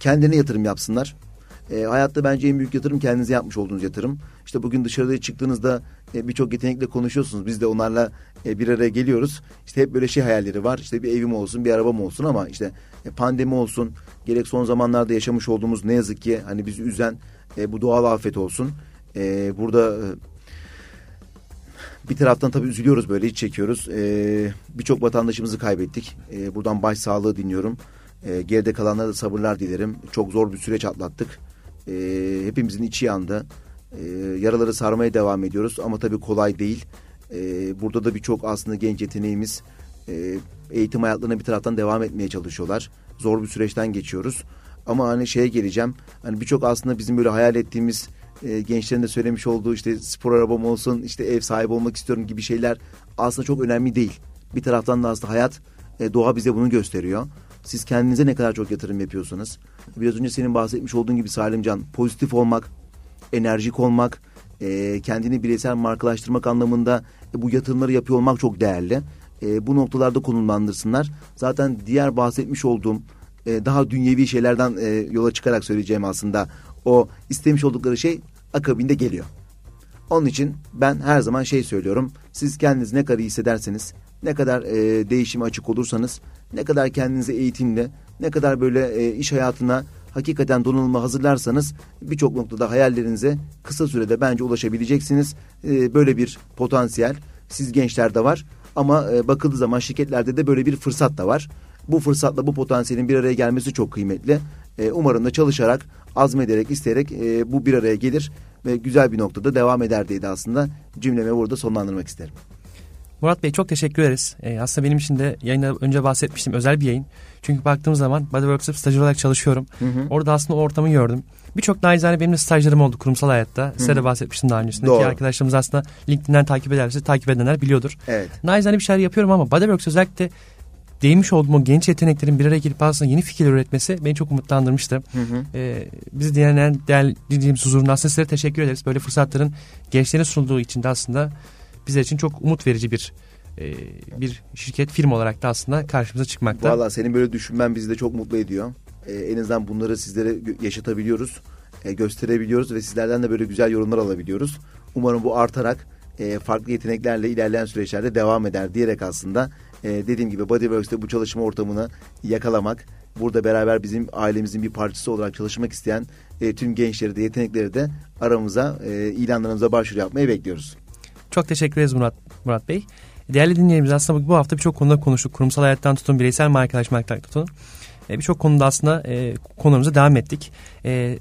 kendine yatırım yapsınlar. E, hayatta bence en büyük yatırım kendinize yapmış olduğunuz yatırım. İşte bugün dışarıda çıktığınızda e, birçok yetenekle konuşuyorsunuz. Biz de onlarla e, bir araya geliyoruz. İşte hep böyle şey hayalleri var. İşte bir evim olsun, bir arabam olsun ama işte e, pandemi olsun, gerek son zamanlarda yaşamış olduğumuz ne yazık ki hani bizi üzen e, bu doğal afet olsun. E, burada bir taraftan tabii üzülüyoruz böyle iç çekiyoruz. E, Birçok vatandaşımızı kaybettik. E, buradan baş sağlığı dinliyorum. E, geride kalanlara da sabırlar dilerim. Çok zor bir süreç atlattık. E, hepimizin içi yandı. E, yaraları sarmaya devam ediyoruz ama tabii kolay değil. E, burada da birçok aslında genç yeteneğimiz e, eğitim hayatlarına bir taraftan devam etmeye çalışıyorlar. Zor bir süreçten geçiyoruz. Ama hani şeye geleceğim. Hani birçok aslında bizim böyle hayal ettiğimiz e, gençlerin de söylemiş olduğu işte spor arabam olsun, işte ev sahibi olmak istiyorum gibi şeyler aslında çok önemli değil. Bir taraftan da aslında hayat, e, doğa bize bunu gösteriyor. Siz kendinize ne kadar çok yatırım yapıyorsunuz. Biraz önce senin bahsetmiş olduğun gibi Salimcan, pozitif olmak, enerjik olmak, e, kendini bireysel markalaştırmak anlamında e, bu yatırımları yapıyor olmak çok değerli. E, bu noktalarda konumlandırsınlar. Zaten diğer bahsetmiş olduğum e, daha dünyevi şeylerden e, yola çıkarak söyleyeceğim aslında o istemiş oldukları şey akabinde geliyor. Onun için ben her zaman şey söylüyorum. Siz kendiniz ne kadar iyi hissederseniz, ne kadar e, değişime açık olursanız, ne kadar kendinizi eğitimle, ne kadar böyle e, iş hayatına hakikaten donanımlı hazırlarsanız birçok noktada hayallerinize kısa sürede bence ulaşabileceksiniz. E, böyle bir potansiyel siz gençlerde var. Ama e, bakıldığı zaman şirketlerde de böyle bir fırsat da var. Bu fırsatla bu potansiyelin bir araya gelmesi çok kıymetli. E, umarım da çalışarak, azmederek, isteyerek e, bu bir araya gelir ve güzel bir noktada devam eder diye de aslında cümlemi burada sonlandırmak isterim. Murat Bey çok teşekkür ederiz. Ee, aslında benim için de yayında önce bahsetmiştim özel bir yayın. Çünkü baktığım zaman Bodyworks'ta stajyer olarak çalışıyorum. Hı hı. Orada aslında o ortamı gördüm. Birçok naizane benim de stajlarım oldu kurumsal hayatta. Hı hı. Size de bahsetmiştim daha öncesinde. Doğru. Ki arkadaşlarımız aslında LinkedIn'den takip ederse takip edenler biliyordur. Evet. Naizane bir şeyler yapıyorum ama Bodyworks özellikle değmiş olduğum o genç yeteneklerin bir araya gelip aslında yeni fikirler üretmesi beni çok umutlandırmıştı. Hı hı. Ee, bizi dinleyen değerli dinleyicimiz huzurunda aslında sizlere teşekkür ederiz. Böyle fırsatların gençlerin sunulduğu için de aslında bizler için çok umut verici bir e, bir şirket firma olarak da aslında karşımıza çıkmakta. Valla senin böyle düşünmen bizi de çok mutlu ediyor. E, en azından bunları sizlere yaşatabiliyoruz, e, gösterebiliyoruz ve sizlerden de böyle güzel yorumlar alabiliyoruz. Umarım bu artarak e, farklı yeteneklerle ilerleyen süreçlerde devam eder diyerek aslında e, dediğim gibi Bodyworks'te bu çalışma ortamını yakalamak, burada beraber bizim ailemizin bir parçası olarak çalışmak isteyen e, tüm gençleri de yetenekleri de aramıza e, ilanlarımıza başvuru yapmayı bekliyoruz. Çok teşekkür ederiz Murat, Murat Bey. Değerli dinleyicilerimiz aslında bu hafta birçok konuda konuştuk. Kurumsal hayattan tutun, bireysel markalaşmaktan tutun. E, birçok konuda aslında e, konularımıza devam ettik. E,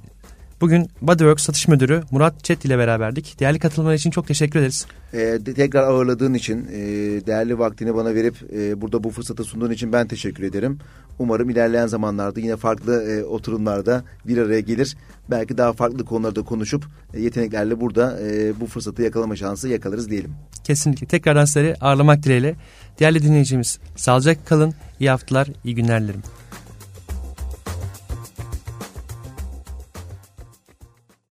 bugün Bodyworks satış müdürü Murat Çet ile beraberdik. Değerli katılımlar için çok teşekkür ederiz. E, tekrar ağırladığın için, e, değerli vaktini bana verip e, burada bu fırsatı sunduğun için ben teşekkür ederim. Umarım ilerleyen zamanlarda yine farklı e, oturumlarda bir araya gelir. Belki daha farklı konularda konuşup e, yeteneklerle burada e, bu fırsatı yakalama şansı yakalarız diyelim. Kesinlikle. Tekrardan sizleri ağırlamak dileğiyle. Değerli dinleyicimiz sağlıcakla kalın. İyi haftalar, iyi günler dilerim.